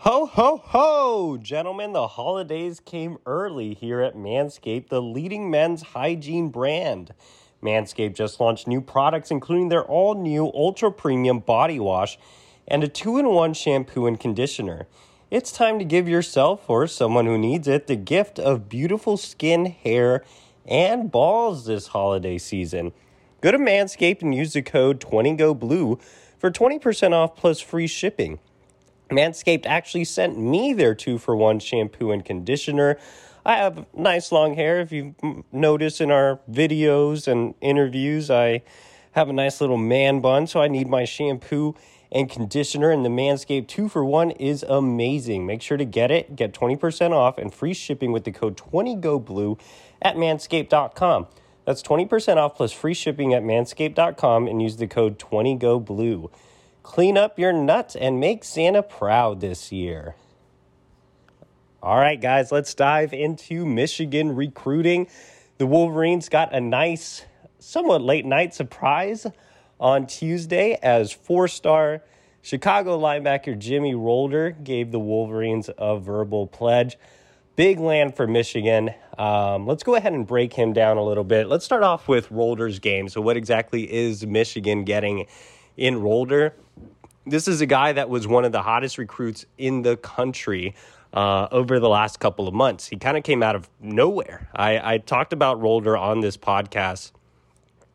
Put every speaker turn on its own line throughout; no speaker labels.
Ho, ho, ho! Gentlemen, the holidays came early here at Manscaped, the leading men's hygiene brand. Manscaped just launched new products, including their all new ultra premium body wash and a two in one shampoo and conditioner. It's time to give yourself or someone who needs it the gift of beautiful skin, hair, and balls this holiday season. Go to Manscaped and use the code 20GoBlue for 20% off plus free shipping. Manscaped actually sent me their two for one shampoo and conditioner. I have nice long hair. If you've noticed in our videos and interviews, I have a nice little man bun, so I need my shampoo and conditioner. And the Manscaped 2 for 1 is amazing. Make sure to get it, get 20% off and free shipping with the code 20GoBlue at manscaped.com. That's 20% off plus free shipping at manscaped.com and use the code 20GoBlue. Clean up your nuts and make Santa proud this year. All right, guys, let's dive into Michigan recruiting. The Wolverines got a nice, somewhat late night surprise on Tuesday as four star Chicago linebacker Jimmy Rolder gave the Wolverines a verbal pledge. Big land for Michigan. Um, let's go ahead and break him down a little bit. Let's start off with Rolder's game. So, what exactly is Michigan getting in Rolder? this is a guy that was one of the hottest recruits in the country uh, over the last couple of months. He kind of came out of nowhere. I, I talked about Rolder on this podcast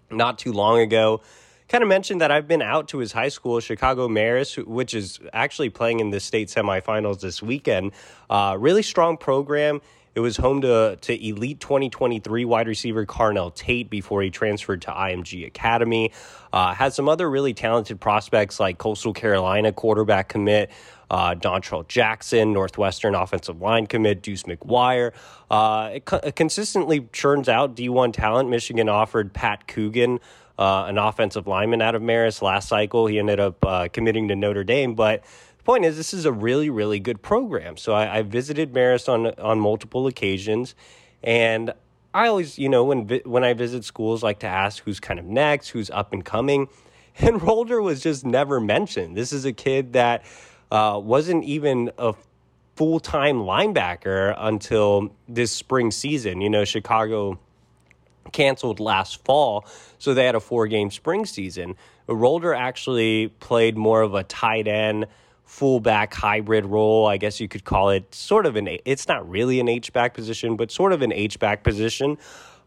not too long ago. Kind of mentioned that I've been out to his high school, Chicago Marist, which is actually playing in the state semifinals this weekend. Uh, really strong program. It was home to, to elite 2023 wide receiver Carnell Tate before he transferred to IMG Academy. Uh, had some other really talented prospects like Coastal Carolina quarterback commit, uh, Dontrell Jackson, Northwestern offensive line commit, Deuce McGuire. Uh, it, co- it, consistently churns out D1 talent. Michigan offered Pat Coogan. Uh, an offensive lineman out of Marist last cycle. He ended up uh, committing to Notre Dame, but the point is, this is a really, really good program. So I, I visited Marist on on multiple occasions, and I always, you know, when when I visit schools, like to ask who's kind of next, who's up and coming, and Rolder was just never mentioned. This is a kid that uh, wasn't even a full time linebacker until this spring season. You know, Chicago canceled last fall, so they had a four game spring season. Rolder actually played more of a tight end fullback hybrid role, I guess you could call it. Sort of an it's not really an H back position, but sort of an H back position.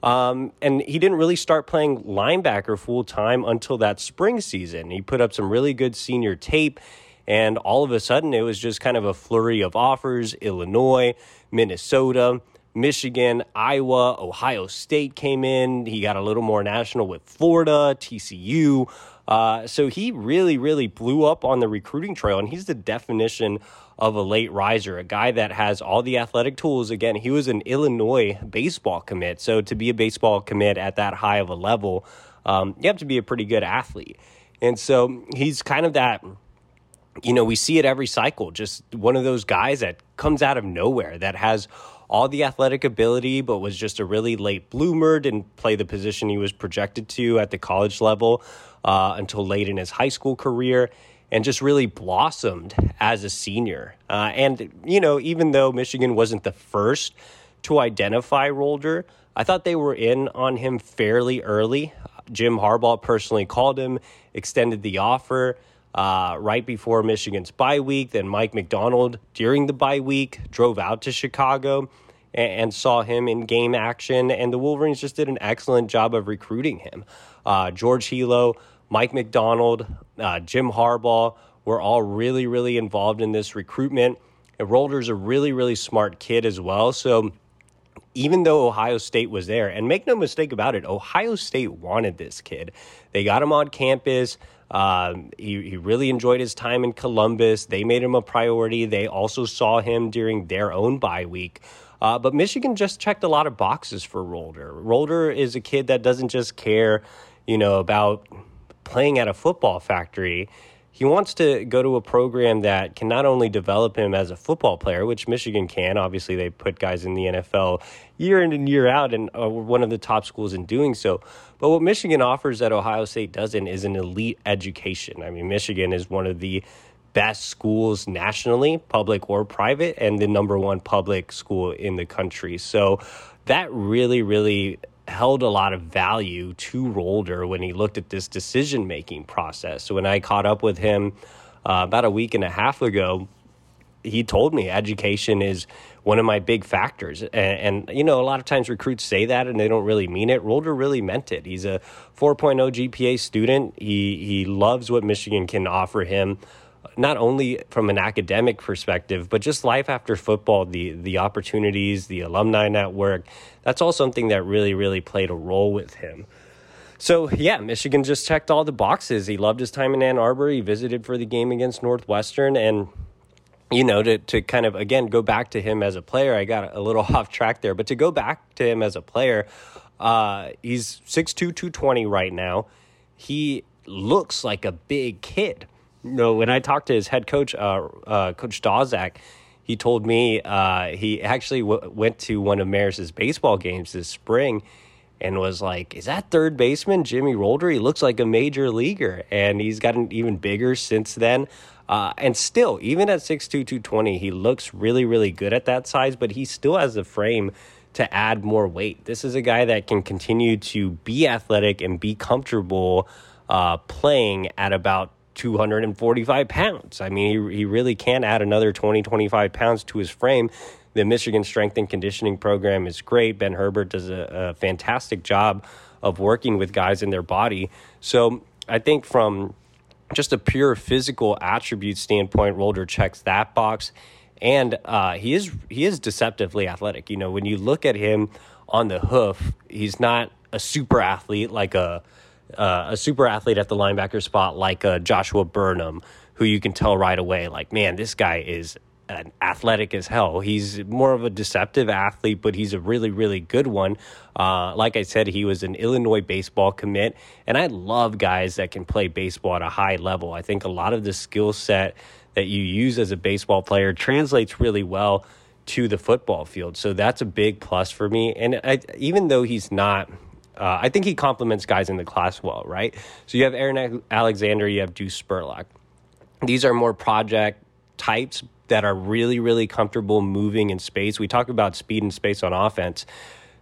Um, and he didn't really start playing linebacker full time until that spring season. He put up some really good senior tape, and all of a sudden it was just kind of a flurry of offers. Illinois, Minnesota. Michigan, Iowa, Ohio State came in. He got a little more national with Florida, TCU. Uh, so he really, really blew up on the recruiting trail, and he's the definition of a late riser, a guy that has all the athletic tools. Again, he was an Illinois baseball commit. So to be a baseball commit at that high of a level, um, you have to be a pretty good athlete. And so he's kind of that you know, we see it every cycle. Just one of those guys that comes out of nowhere that has all the athletic ability, but was just a really late bloomer, didn't play the position he was projected to at the college level uh, until late in his high school career, and just really blossomed as a senior. Uh, and, you know, even though Michigan wasn't the first to identify Rolder, I thought they were in on him fairly early. Jim Harbaugh personally called him, extended the offer. Uh, right before Michigan's bye week. Then Mike Macdonald, during the bye week drove out to Chicago and, and, saw him in game action. And the Wolverines just did an excellent job of recruiting him. Uh, George Helow, Mike Macdonald, uh, Jim Harbaugh were all really, really involved in this recruitment. And Rolder's a really, really smart kid as well. So even though Ohio State was there, and make no mistake about it, Ohio State wanted this kid. They got him on campus. Um, he, he really enjoyed his time in Columbus. They made him a priority. They also saw him during their own bye week. Uh, but Michigan just checked a lot of boxes for Rolder. Rolder is a kid that doesn't just care, you know, about playing at a football factory he wants to go to a program that can not only develop him as a football player, which Michigan can. Obviously, they put guys in the NFL year in and year out, and are one of the top schools in doing so. But what Michigan offers that Ohio State doesn't is an elite education. I mean, Michigan is one of the best schools nationally, public or private, and the number one public school in the country. So that really, really held a lot of value to Rolder when he looked at this decision making process. So when I caught up with him uh, about a week and a half ago, he told me education is one of my big factors. And, and, you know, a lot of times recruits say that and they don't really mean it. Rolder really meant it. He's a 4.0 GPA student. He he loves what Michigan can offer him. Not only from an academic perspective, but just life after football, the the opportunities, the alumni network. That's all something that really, really played a role with him. So yeah, Michigan just checked all the boxes. He loved his time in Ann Arbor. He visited for the game against Northwestern, and you know, to, to kind of, again, go back to him as a player, I got a little off track there, but to go back to him as a player, uh, he's 6'2, 220 right now. He looks like a big kid. You know, when I talked to his head coach, uh, uh, Coach Dawczak, he told me uh, he actually w- went to one of Marist's baseball games this spring and was like, "Is that third baseman Jimmy Rolder? He looks like a major leaguer." And he's gotten even bigger since then. Uh, and still, even at 6'2", 220, he looks really, really good at that size, but he still has the frame to add more weight. This is a guy that can continue to be athletic and be comfortable uh, playing at about 245 pounds. I mean, he, he really can add another 20, 25 pounds to his frame. The Michigan Strength and Conditioning Program is great. Ben Herbert does a, a fantastic job of working with guys in their body. So I think from just a pure physical attribute standpoint, Rolder checks that box, and uh, he is he is deceptively athletic. You know, when you look at him on the hoof, he's not a super athlete like a uh, a super athlete at the linebacker spot like a Joshua Burnham, who you can tell right away, like man, this guy is an athletic as hell. He's more of a deceptive athlete, but he's a really, really good one. Uh, like I said, he was an Illinois baseball commit, and I love guys that can play baseball at a high level. I think a lot of the skill set that you use as a baseball player translates really well to the football field. So that's a big plus for me. And I, even though he's not. Uh, I think he complements guys in the class well, right? So you have Aaron Alexander, you have Deuce Spurlock. These are more project types, that are really, really comfortable moving in space. We talk about speed and space on offense.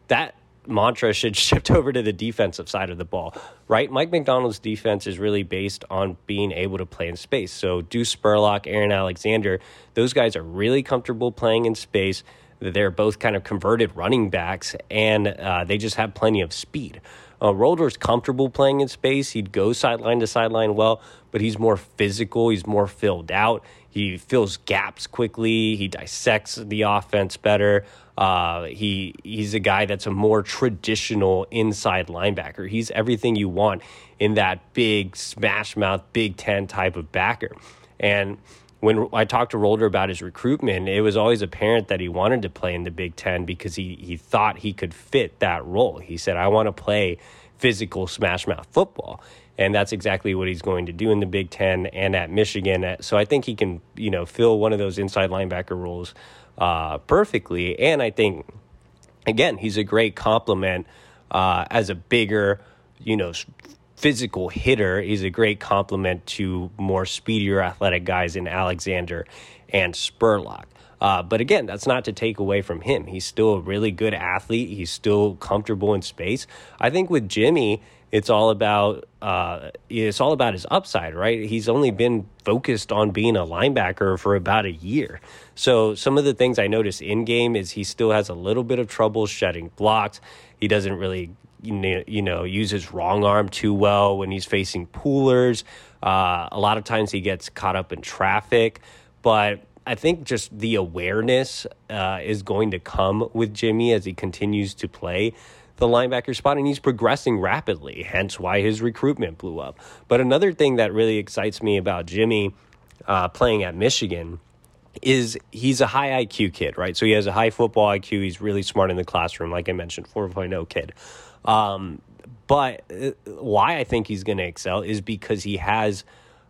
That mantra should shift over to the defensive side of the ball, right? Mike Macdonald's defense is really based on being able to play in space. So Deuce Spurlock, Aaron Alexander, those guys are really comfortable playing in space. They're both kind of converted running backs, and uh, they just have plenty of speed. Uh, comfortable playing in space. He'd go sideline to sideline well, but he's more physical. He's more filled out. He fills gaps quickly. He dissects the offense better. Uh, he he's a guy that's a more traditional inside linebacker. He's everything you want in that big smash mouth Big Ten type of backer. And when I talked to Rolder about his recruitment, it was always apparent that he wanted to play in the Big Ten because he he thought he could fit that role. He said, "I want to play physical smash mouth football." And that's exactly what he's going to do in the Big Ten and at Michigan. So I think he can, you know, fill one of those inside linebacker roles uh, perfectly. And I think, again, he's a great complement uh, as a bigger, you know, physical hitter. He's a great complement to more speedier, athletic guys in Alexander and Spurlock. Uh, but again, that's not to take away from him. He's still a really good athlete. He's still comfortable in space. I think with Jimmy, it's all about uh, it's all about his upside, right? He's only been focused on being a linebacker for about a year. So some of the things I notice in game is he still has a little bit of trouble shedding blocks. He doesn't really you know use his wrong arm too well when he's facing poolers. Uh, a lot of times he gets caught up in traffic, but I think just the awareness uh, is going to come with Jimmy as he continues to play the linebacker spot, and he's progressing rapidly, hence why his recruitment blew up. But another thing that really excites me about Jimmy uh, playing at Michigan is he's a high IQ kid, right? So he has a high football IQ. He's really smart in the classroom, like I mentioned, 4.0 kid. Um, but uh, why I think he's going to excel is because he has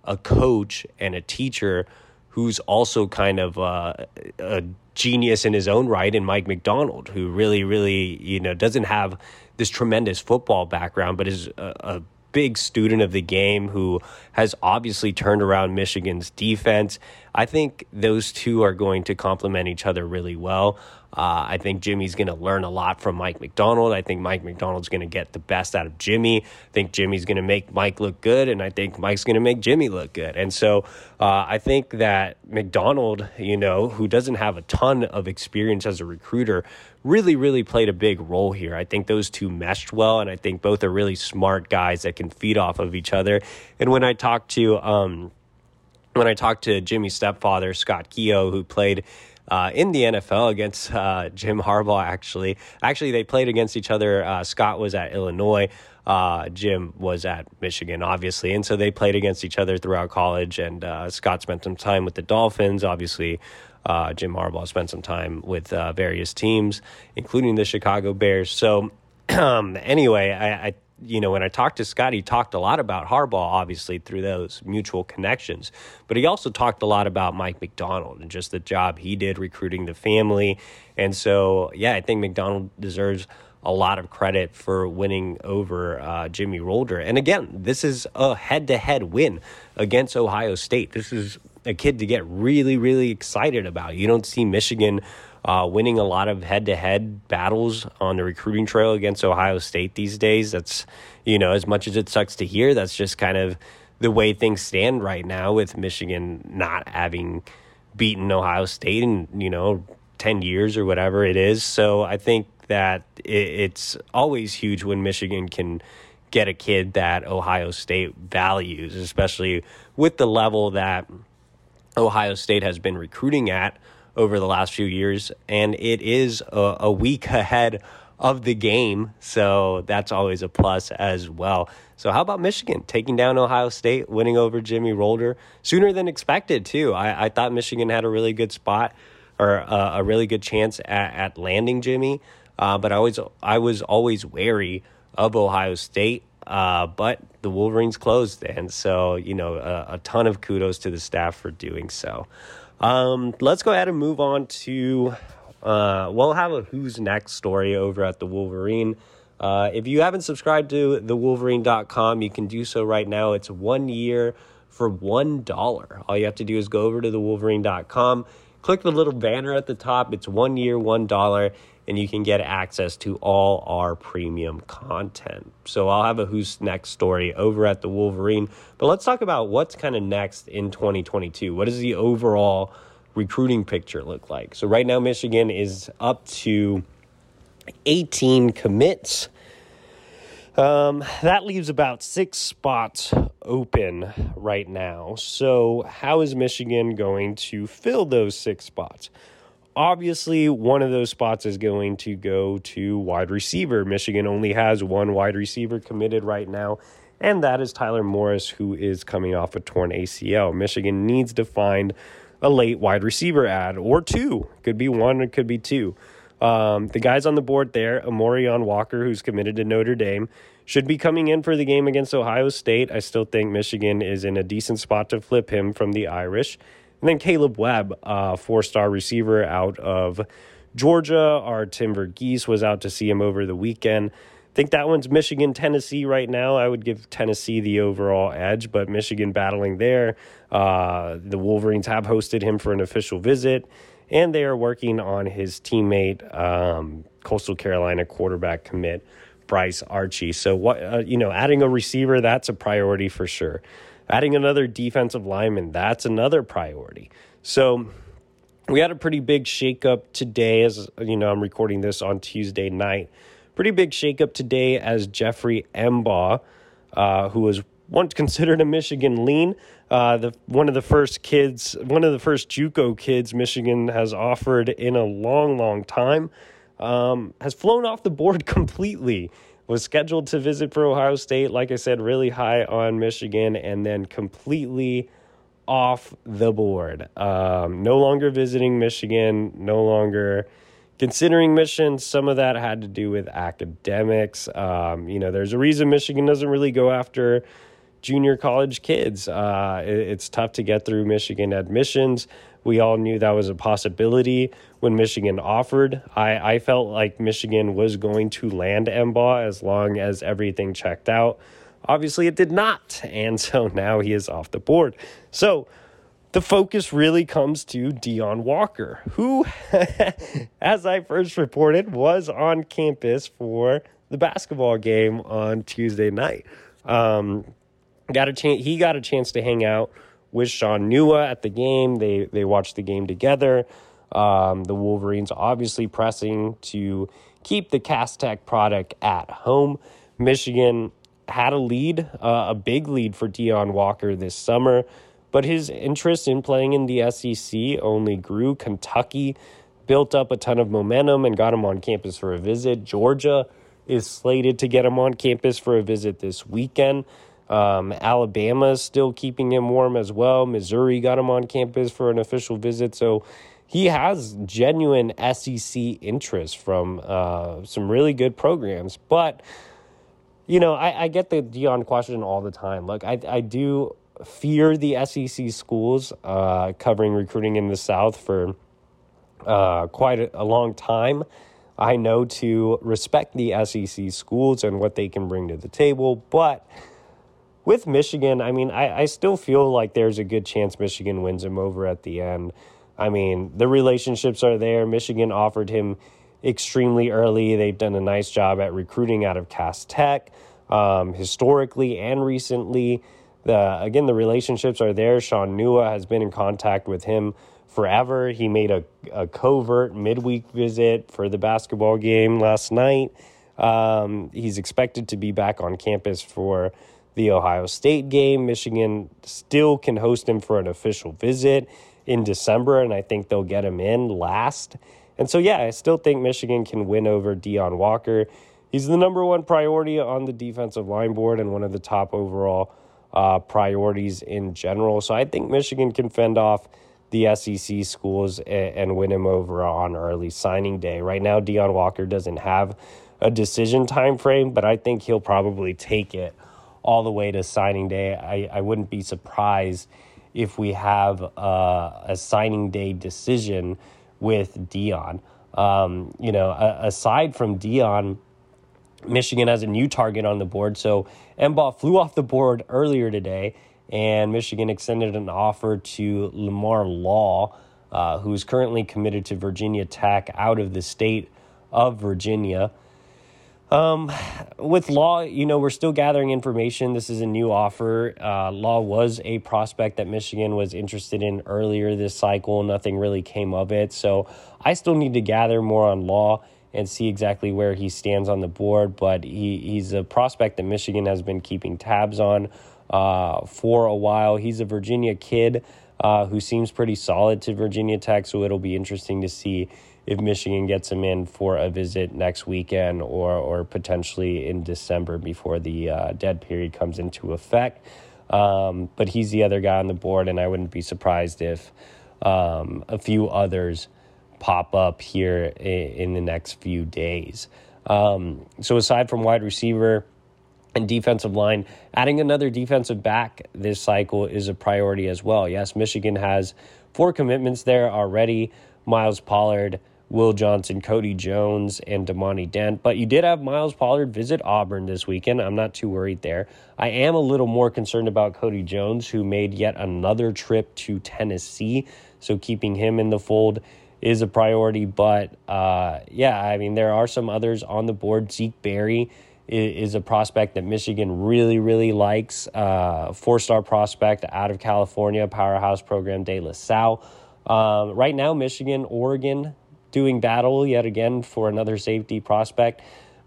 a coach and a teacher who's also kind of uh, a genius in his own right in Mike Macdonald, who really, really, you know, doesn't have this tremendous football background, but is a, a big student of the game who has obviously turned around Michigan's defense. I think those two are going to complement each other really well. Uh, I think Jimmy's going to learn a lot from Mike Macdonald. I think Mike Macdonald's going to get the best out of Jimmy. I think Jimmy's going to make Mike look good, and I think Mike's going to make Jimmy look good. And so uh, I think that Macdonald, you know, who doesn't have a ton of experience as a recruiter, really, really played a big role here. I think those two meshed well, and I think both are really smart guys that can feed off of each other. And when I talked to um, when I talked to Jimmy's stepfather, Scott Keogh, who played uh, in the NFL against uh, Jim Harbaugh. Actually, actually, they played against each other. Uh, Scott was at Illinois. Uh, Jim was at Michigan, obviously, and so they played against each other throughout college. And uh, Scott spent some time with the Dolphins. Obviously, uh, Jim Harbaugh spent some time with various teams, including the Chicago Bears. So, um, anyway, I, I you know, when I talked to Scott, he talked a lot about Harbaugh, obviously, through those mutual connections. But he also talked a lot about Mike Macdonald and just the job he did recruiting the family. And so, yeah, I think Macdonald deserves a lot of credit for winning over uh, Jimmy Rolder. And again, this is a head to head win against Ohio State. This is a kid to get really, really excited about. You don't see Michigan uh, winning a lot of head to head battles on the recruiting trail against Ohio State these days. That's, you know, as much as it sucks to hear, that's just kind of the way things stand right now with Michigan not having beaten Ohio State in, you know, 10 years or whatever it is. So I think that it's always huge when Michigan can get a kid that Ohio State values, especially with the level that Ohio State has been recruiting at over the last few years, and it is a, a week ahead of the game, so that's always a plus as well. So, how about Michigan taking down Ohio State, winning over Jimmy Rolder sooner than expected, too? I, I thought Michigan had a really good spot or uh, a really good chance at, at landing Jimmy, uh, but I was I was always wary of Ohio State. Uh, but the Wolverines closed, and so you know a, a ton of kudos to the staff for doing so. Um, let's go ahead and move on to. Uh, we'll have a who's next story over at the Wolverine. Uh, if you haven't subscribed to thewolverine.com, you can do so right now. It's one year for $1. All you have to do is go over to thewolverine.com, click the little banner at the top. It's one year, $1 and you can get access to all our premium content. So I'll have a Who's Next story over at the Wolverine. But let's talk about what's kind of next in 2022. What does the overall recruiting picture look like? So right now, Michigan is up to 18 commits. Um, that leaves about six spots open right now. So, how is Michigan going to fill those six spots? Obviously, one of those spots is going to go to wide receiver. Michigan only has one wide receiver committed right now, and that is Tyler Morris, who is coming off a torn ACL. Michigan needs to find a late wide receiver ad or two. Could be one, it could be two. Um, the guys on the board there, Amorion Walker, who's committed to Notre Dame, should be coming in for the game against Ohio State. I still think Michigan is in a decent spot to flip him from the Irish. And then Caleb Webb, uh, four star receiver out of Georgia. Our Tim Verghese was out to see him over the weekend. I think that one's Michigan, Tennessee right now. I would give Tennessee the overall edge, but Michigan battling there. Uh, the Wolverines have hosted him for an official visit, and they are working on his teammate, um, Coastal Carolina quarterback commit Bryce Archie. So, what uh, you know, adding a receiver that's a priority for sure. Adding another defensive lineman, that's another priority. So we had a pretty big shakeup today, as you know, I'm recording this on Tuesday night. Pretty big shakeup today as Jeffrey M'ba, uh, who was once considered a Michigan lean, uh, the one of the first kids, one of the first JUCO kids Michigan has offered in a long, long time, um, has flown off the board completely was scheduled to visit for Ohio State. Like I said, really high on Michigan, and then completely off the board. Um, no longer visiting Michigan, no longer considering Michigan. Some of that had to do with academics. Um, you know, there's a reason Michigan doesn't really go after junior college kids. Uh, it, it's tough to get through Michigan admissions. We all knew that was a possibility when Michigan offered. I, I felt like Michigan was going to land M'ba as long as everything checked out. Obviously, it did not. And so now he is off the board. So the focus really comes to Deone Walker, who, as I first reported, was on campus for the basketball game on Tuesday night. Um, got a chance. He got a chance to hang out with Shaun Nua at the game. They they watched the game together. Um, the Wolverines obviously pressing to keep the Cass Tech product at home. Michigan had a lead, uh, a big lead for Deone Walker this summer, but his interest in playing in the SEC only grew. Kentucky built up a ton of momentum and got him on campus for a visit. Georgia is slated to get him on campus for a visit this weekend. Um, Alabama is still keeping him warm as well. Missouri got him on campus for an official visit. So he has genuine SEC interest from uh, some really good programs. But, you know, I, I get the Deone question all the time. Look, I, I do fear the SEC schools uh, covering recruiting in the South for uh, quite a, a long time. I know to respect the SEC schools and what they can bring to the table, but with Michigan, I mean, I, I still feel like there's a good chance Michigan wins him over at the end. I mean, the relationships are there. Michigan offered him extremely early. They've done a nice job at recruiting out of Cass Tech um, historically and recently. The, again, the relationships are there. Shaun Nua has been in contact with him forever. He made a, a covert midweek visit for the basketball game last night. Um, he's expected to be back on campus for the Ohio State game. Michigan still can host him for an official visit in December, and I think they'll get him in last. And so, yeah, I still think Michigan can win over Deone Walker. He's the number one priority on the defensive line board and one of the top overall uh, priorities in general. So I think Michigan can fend off the SEC schools and, and win him over on early signing day. Right now, Deone Walker doesn't have a decision time frame, but I think he'll probably take it all the way to signing day. I, I wouldn't be surprised if we have uh, a signing day decision with Deone. Um, you know, aside from Deone, Michigan has a new target on the board. So M'ba flew off the board earlier today, and Michigan extended an offer to Lamar Law, uh, who's currently committed to Virginia Tech out of the state of Virginia. Um, with Law, you know, we're still gathering information. This is a new offer. Uh, Law was a prospect that Michigan was interested in earlier this cycle. Nothing really came of it. So I still need to gather more on Law and see exactly where he stands on the board. But he, he's a prospect that Michigan has been keeping tabs on uh, for a while. He's a Virginia kid uh, who seems pretty solid to Virginia Tech. So it'll be interesting to see if Michigan gets him in for a visit next weekend or or potentially in December before the uh, dead period comes into effect. Um, but he's the other guy on the board, and I wouldn't be surprised if um, a few others pop up here in, the next few days. Um, so aside from wide receiver and defensive line, adding another defensive back this cycle is a priority as well. Yes, Michigan has four commitments there already. Miles Pollard, Will Johnson, Cody Jones, and Damani Dent. But you did have Miles Pollard visit Auburn this weekend. I'm not too worried there. I am a little more concerned about Cody Jones, who made yet another trip to Tennessee. So keeping him in the fold is a priority. But uh, yeah, I mean, there are some others on the board. Zeke Berry is, a prospect that Michigan really, really likes. Uh, Four star prospect out of California, powerhouse program De La Salle. Um, right now, Michigan, Oregon, doing battle yet again for another safety prospect.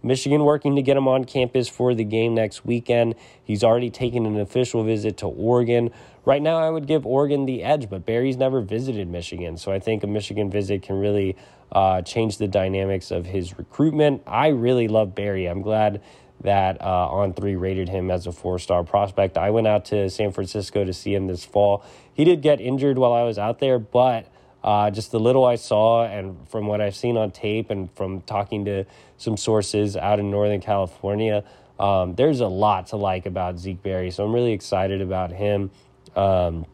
Michigan working to get him on campus for the game next weekend. He's already taken an official visit to Oregon. Right now, I would give Oregon the edge, but Berry's never visited Michigan. So I think a Michigan visit can really uh, change the dynamics of his recruitment. I really love Barry. I'm glad that uh, On Three rated him as a four star prospect. I went out to San Francisco to see him this fall. He did get injured while I was out there, but uh, just the little I saw, and from what I've seen on tape, and from talking to some sources out in Northern California, um, there's a lot to like about Zeke Berry. So I'm really excited about him. Um,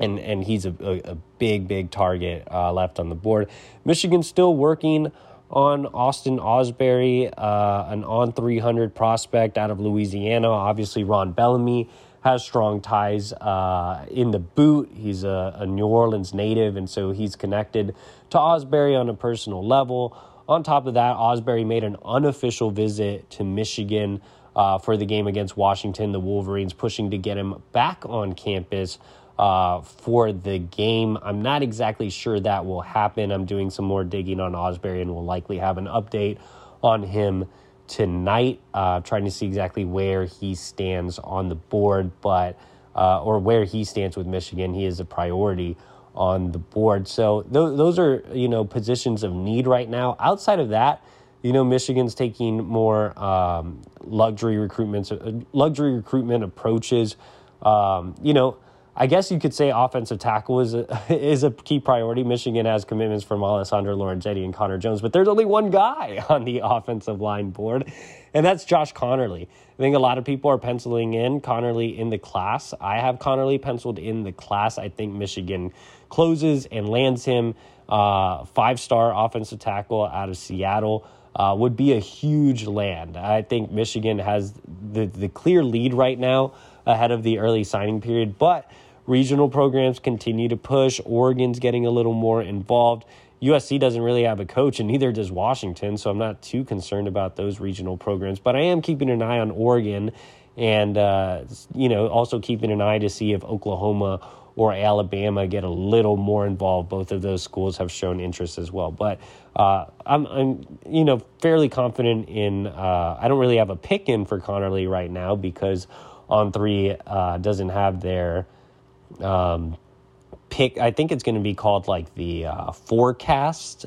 and and he's a, a, a big big target uh, left on the board. Michigan's still working on Austin Ausberry, uh, an on 300 prospect out of Louisiana. Obviously, Ron Bellamy has strong ties uh, in the boot. He's a, a, New Orleans native, and so he's connected to Ausberry on a personal level. On top of that, Ausberry made an unofficial visit to Michigan uh, for the game against Washington. The Wolverines pushing to get him back on campus uh, for the game. I'm not exactly sure that will happen. I'm doing some more digging on Ausberry and will likely have an update on him tonight, uh, trying to see exactly where he stands on the board, but uh, or where he stands with Michigan. He is a priority on the board. So th- those are you know positions of need right now. Outside of that, you know Michigan's taking more um, luxury recruitments, uh, luxury recruitment approaches. Um, you know I guess you could say offensive tackle is a, is a key priority. Michigan has commitments from Alessandro Lorenzetti and Connor Jones, but there's only one guy on the offensive line board, and that's Josh Conerly. I think a lot of people are penciling in Conerly in the class. I have Conerly penciled in the class. I think Michigan closes and lands him. Uh, five star offensive tackle out of Seattle. Uh, would be a huge land. I think Michigan has the, the clear lead right now ahead of the early signing period, but Regional programs continue to push. Oregon's getting a little more involved. USC doesn't really have a coach, and neither does Washington, so I'm not too concerned about those regional programs. But I am keeping an eye on Oregon, and uh, you know, also keeping an eye to see if Oklahoma or Alabama get a little more involved. Both of those schools have shown interest as well. But uh, I'm, I'm, you know, fairly confident in. Uh, I don't really have a pick in for Conerly right now because on three uh, doesn't have their um, pick. I think it's going to be called like the uh, forecast,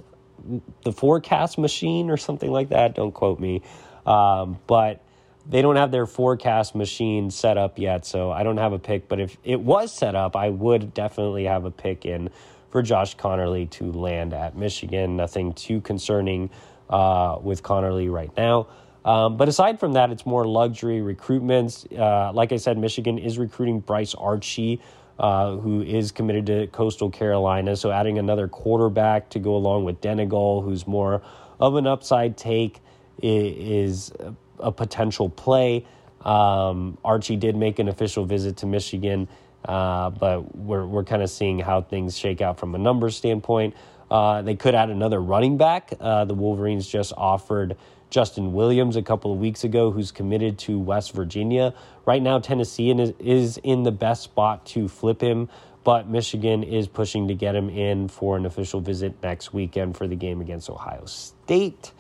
the forecast machine or something like that. Don't quote me, um, but they don't have their forecast machine set up yet, so I don't have a pick. But if it was set up, I would definitely have a pick in for Josh Conerly to land at Michigan. Nothing too concerning uh, with Conerly right now. Um, but aside from that, it's more luxury recruitments. Uh, like I said, Michigan is recruiting Bryce Archie uh, who is committed to Coastal Carolina. So adding another quarterback to go along with Denegal, who's more of an upside take, is a potential play. Um, Archie did make an official visit to Michigan, uh, but we're we're kind of seeing how things shake out from a numbers standpoint. Uh, they could add another running back. Uh, the Wolverines just offered Justin Williams a couple of weeks ago, who's committed to West Virginia. Right now, Tennessee is in the best spot to flip him, but Michigan is pushing to get him in for an official visit next weekend for the game against Ohio State.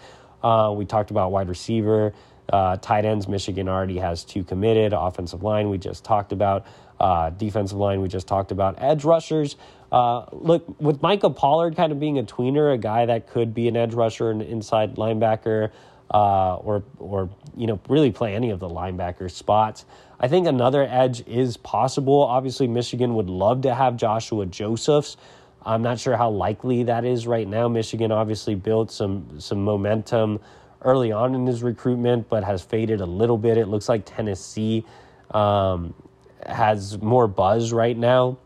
Uh, we talked about wide receiver. Uh, tight ends, Michigan already has two committed. Offensive line, we just talked about. Uh, defensive line, we just talked about. Edge rushers, uh, look, with Micah Pollard kind of being a tweener, a guy that could be an edge rusher, an inside linebacker, uh, or or you know really play any of the linebacker spots. I think another edge is possible. Obviously, Michigan would love to have Joshua Josephs. I'm not sure how likely that is right now. Michigan obviously built some some momentum early on in his recruitment, but has faded a little bit. It looks like Tennessee um, has more buzz right now.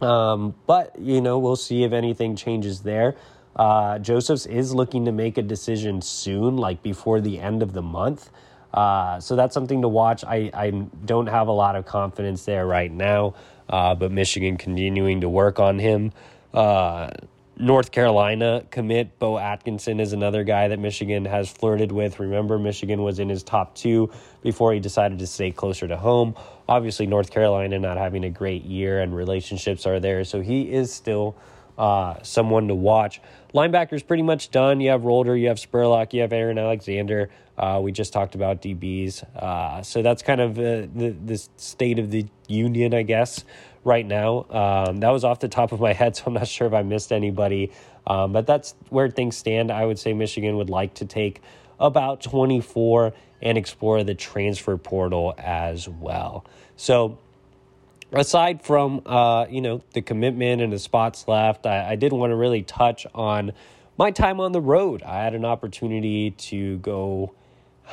Um, but you know, we'll see if anything changes there. Uh, Josephs is looking to make a decision soon, like before the end of the month. Uh, so that's something to watch. I, I don't have a lot of confidence there right now, uh, but Michigan continuing to work on him. Uh, North Carolina commit Beau Atkinson is another guy that Michigan has flirted with. Remember, Michigan was in his top two before he decided to stay closer to home. Obviously, North Carolina not having a great year and relationships are there, so he is still uh, someone to watch. Linebacker's pretty much done. You have Rolder, you have Spurlock, you have Aaron Alexander. Uh, we just talked about DBs. Uh, so that's kind of uh, the, the state of the union, I guess, right now. Um, that was off the top of my head, so I'm not sure if I missed anybody. Um, but that's where things stand. I would say Michigan would like to take about 24 and explore the transfer portal as well. So aside from uh, you know the commitment and the spots left, I, I did want to really touch on my time on the road. I had an opportunity to go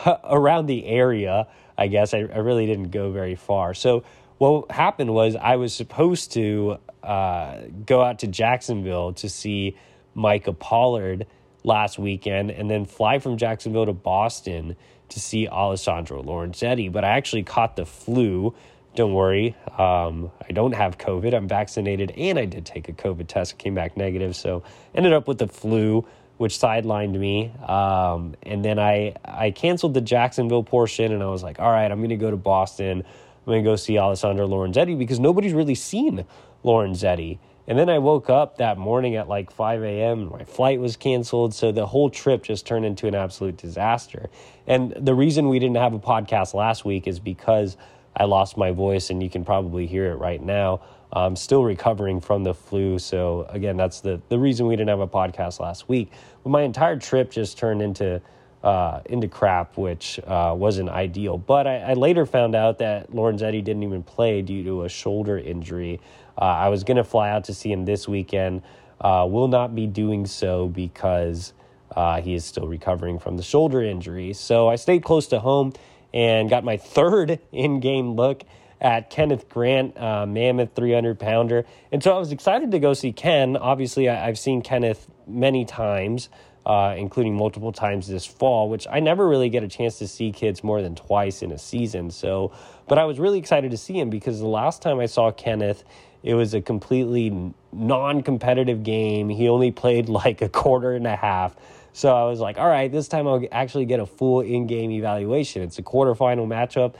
around the area. I guess I, I really didn't go very far. So what happened was I was supposed to uh, go out to Jacksonville to see Micah Pollard last weekend and then fly from Jacksonville to Boston to see Alessandro Lorenzetti. But I actually caught the flu. Don't worry, um, I don't have COVID. I'm vaccinated and I did take a COVID test. Came back negative. So ended up with the flu, which sidelined me. Um, and then I, I canceled the Jacksonville portion and I was like, all right, I'm going to go to Boston. I'm going to go see Alessandro Lorenzetti because nobody's really seen Lorenzetti. And then I woke up that morning at like 5 a.m. My flight was canceled. So the whole trip just turned into an absolute disaster. And the reason we didn't have a podcast last week is because I lost my voice, and you can probably hear it right now. I'm still recovering from the flu. So, again, that's the, the reason we didn't have a podcast last week. But my entire trip just turned into uh, into crap, which uh, wasn't ideal. But I, I, later found out that Lorenzetti didn't even play due to a shoulder injury. Uh, I was going to fly out to see him this weekend. Uh, will not be doing so because uh, he is still recovering from the shoulder injury. So I stayed close to home and got my third in game look at Kenneth Grant, uh, mammoth 300 pounder. And so I was excited to go see Ken. Obviously, I, have seen Kenneth many times uh, including multiple times this fall, which I never really get a chance to see kids more than twice in a season. So, but I was really excited to see him because the last time I saw Kenneth, it was a completely non competitive game. He only played like a quarter and a half. So I was like, all right, this time I'll actually get a full in game evaluation. It's a quarterfinal matchup.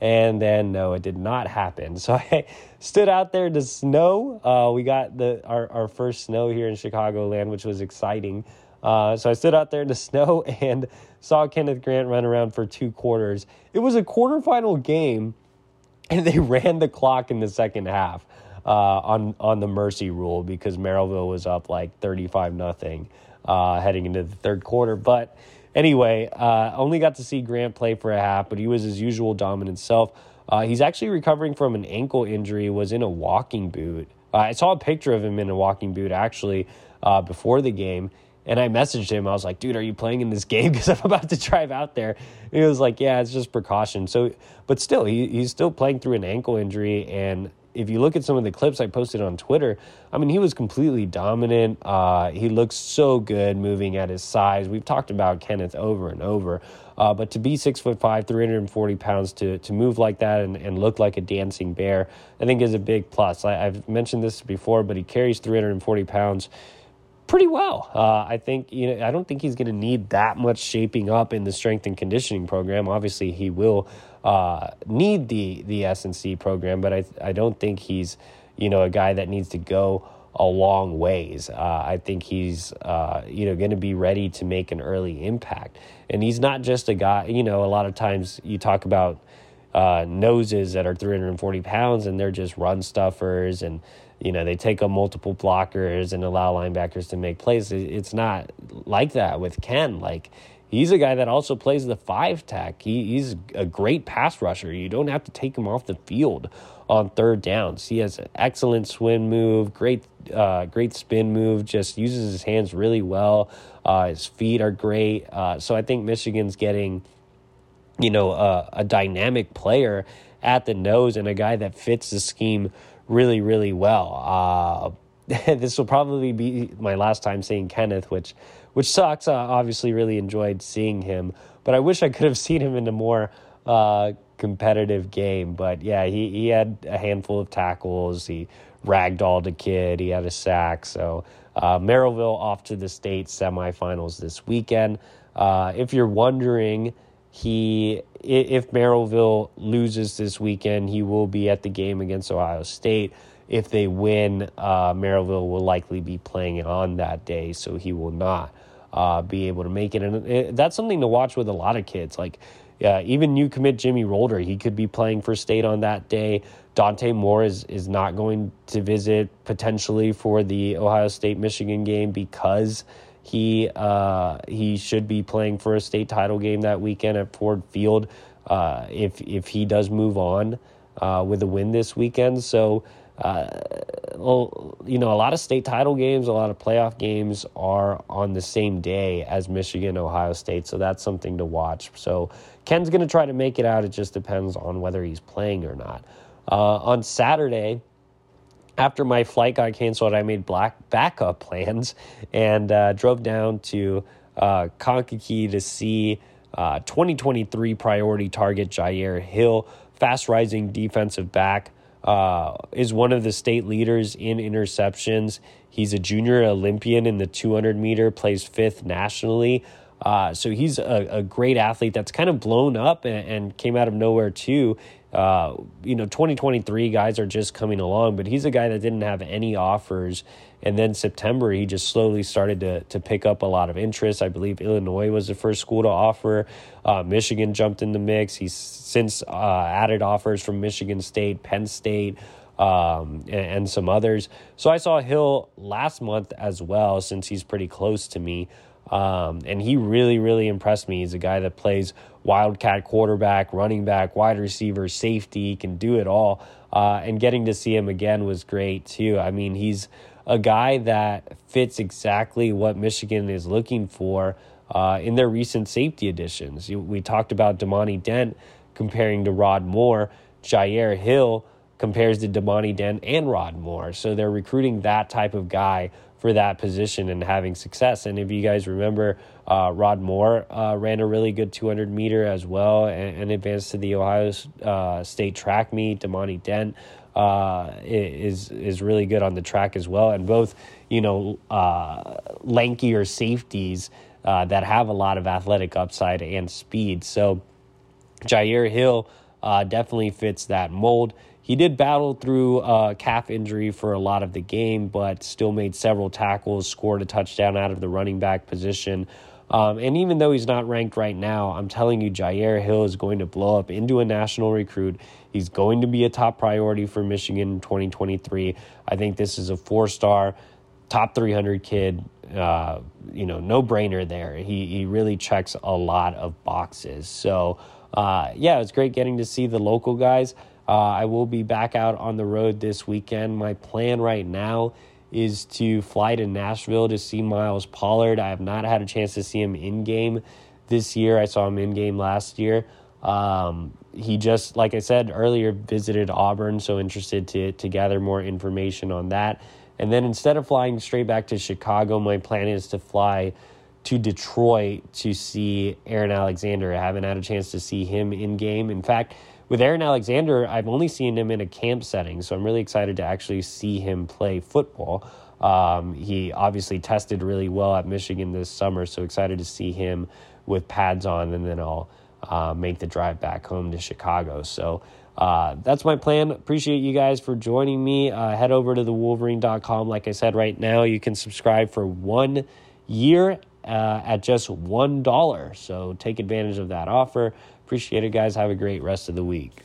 And then no, it did not happen. So I stood out there to snow. Uh, we got the our, our first snow here in Chicagoland, which was exciting. Uh, so I stood out there in the snow and saw Kenneth Grant run around for two quarters. It was a quarterfinal game, and they ran the clock in the second half uh, on on the mercy rule because Merrillville was up like thirty five nothing uh, heading into the third quarter. But anyway, uh, only got to see Grant play for a half, but he was his usual dominant self. He's actually recovering from an ankle injury. Was in a walking boot. I saw a picture of him in a walking boot actually before the game and I messaged him. I was like, dude, are you playing in this game? Because I'm about to drive out there. And he was like, yeah, it's just precaution. So, but still, he, he's still playing through an ankle injury. And if you look at some of the clips I posted on Twitter, I mean, he was completely dominant. Uh, he looks so good moving at his size. We've talked about Kenneth over and over. Uh, but to be six foot five, 340 pounds, to, to move like that and, and look like a dancing bear, I think is a big plus. I, I've mentioned this before, but he carries 340 pounds pretty well. Uh, I think you know I don't think he's going to need that much shaping up in the strength and conditioning program. Obviously, he will uh, need the the S and C program, but I I don't think he's you know a guy that needs to go a long ways. Uh, I think he's uh, you know going to be ready to make an early impact, and he's not just a guy. You know, a lot of times you talk about uh, noses that are 340 pounds and they're just run stuffers and you know, they take up multiple blockers and allow linebackers to make plays. It's not like that with Ken. Like, he's a guy that also plays the five tech. He, he's a great pass rusher. You don't have to take him off the field on third downs. He has an excellent swim move, great, uh, great spin move. Just uses his hands really well. Uh, his feet are great. Uh, so I think Michigan's getting, you know, a dynamic player at the nose and a guy that fits the scheme really, really well. Uh, this will probably be my last time seeing Kenneth, which which sucks. Uh, obviously, really enjoyed seeing him, but I wish I could have seen him in a more uh, competitive game. But yeah, he, he had a handful of tackles. He ragdolled a kid. He had a sack. So uh, Merrillville off to the state semifinals this weekend. Uh, if you're wondering, he if Merrillville loses this weekend, he will be at the game against Ohio State. If they win, uh, Merrillville will likely be playing on that day, so he will not uh, be able to make it. And it, that's something to watch with a lot of kids. Like yeah, even new commit Jimmy Rolder, he could be playing for State on that day. Dante Moore is is not going to visit potentially for the Ohio State Michigan game because he uh, he should be playing for a state title game that weekend at Ford Field uh, if if he does move on uh, with a win this weekend. So, uh, you know, a lot of state title games, a lot of playoff games are on the same day as Michigan, Ohio State. So that's something to watch. So Ken's going to try to make it out. It just depends on whether he's playing or not. Uh, on Saturday after my flight got canceled, I made black backup plans and uh, drove down to uh, Kankakee to see uh, 2023 priority target Jyaire Hill, fast rising defensive back. Uh, is one of the state leaders in interceptions. He's a junior Olympian in the 200 meter, plays fifth nationally. Uh, so he's a, a, great athlete that's kind of blown up and, and came out of nowhere too. Uh, you know, 2023 guys are just coming along, but he's a guy that didn't have any offers. And then September, he just slowly started to, to pick up a lot of interest. I believe Illinois was the first school to offer. Uh, Michigan jumped in the mix. He's since uh, added offers from Michigan State, Penn State, um, and, and, some others. So I saw Hill last month as well, since he's pretty close to me. Um, and he really, really impressed me. He's a guy that plays wildcat quarterback, running back, wide receiver, safety. Can do it all. Uh, and getting to see him again was great too. I mean, he's a guy that fits exactly what Michigan is looking for uh, in their recent safety additions. We talked about Damani Dent comparing to Rod Moore. Jyaire Hill compares to Damani Dent and Rod Moore. So they're recruiting that type of guy for that position and having success. And if you guys remember, uh, Rod Moore uh, ran a really good 200 meter as well and, and advanced to the Ohio uh, State track meet. Damani Dent uh, is is really good on the track as well, and both you know uh, lankier safeties uh, that have a lot of athletic upside and speed. So Jyaire Hill definitely fits that mold. He did battle through a calf injury for a lot of the game, but still made several tackles, scored a touchdown out of the running back position. Um, and even though he's not ranked right now, I'm telling you, Jyaire Hill is going to blow up into a national recruit. He's going to be a top priority for Michigan in 2023. I think this is a four star, top 300 kid. Uh, you know, no brainer there. He, he really checks a lot of boxes. So, uh, yeah, it's great getting to see the local guys. Uh, I will be back out on the road this weekend. My plan right now is to fly to Nashville to see Miles Pollard. I have not had a chance to see him in game this year. I saw him in game last year. Um, he just, like I said earlier, visited Auburn, so interested to to gather more information on that. And then instead of flying straight back to Chicago, my plan is to fly to Detroit to see Aaron Alexander. I haven't had a chance to see him in game. In fact, with Aaron Alexander, I've only seen him in a camp setting, so I'm really excited to actually see him play football. Um, he obviously tested really well at Michigan this summer, so excited to see him with pads on, and then I'll uh, make the drive back home to Chicago. So uh, that's my plan. Appreciate you guys for joining me. Uh, head over to thewolverine.com. Like I said, right now you can subscribe for one year uh, at just $1. So take advantage of that offer. Appreciate it, guys. Have a great rest of the week.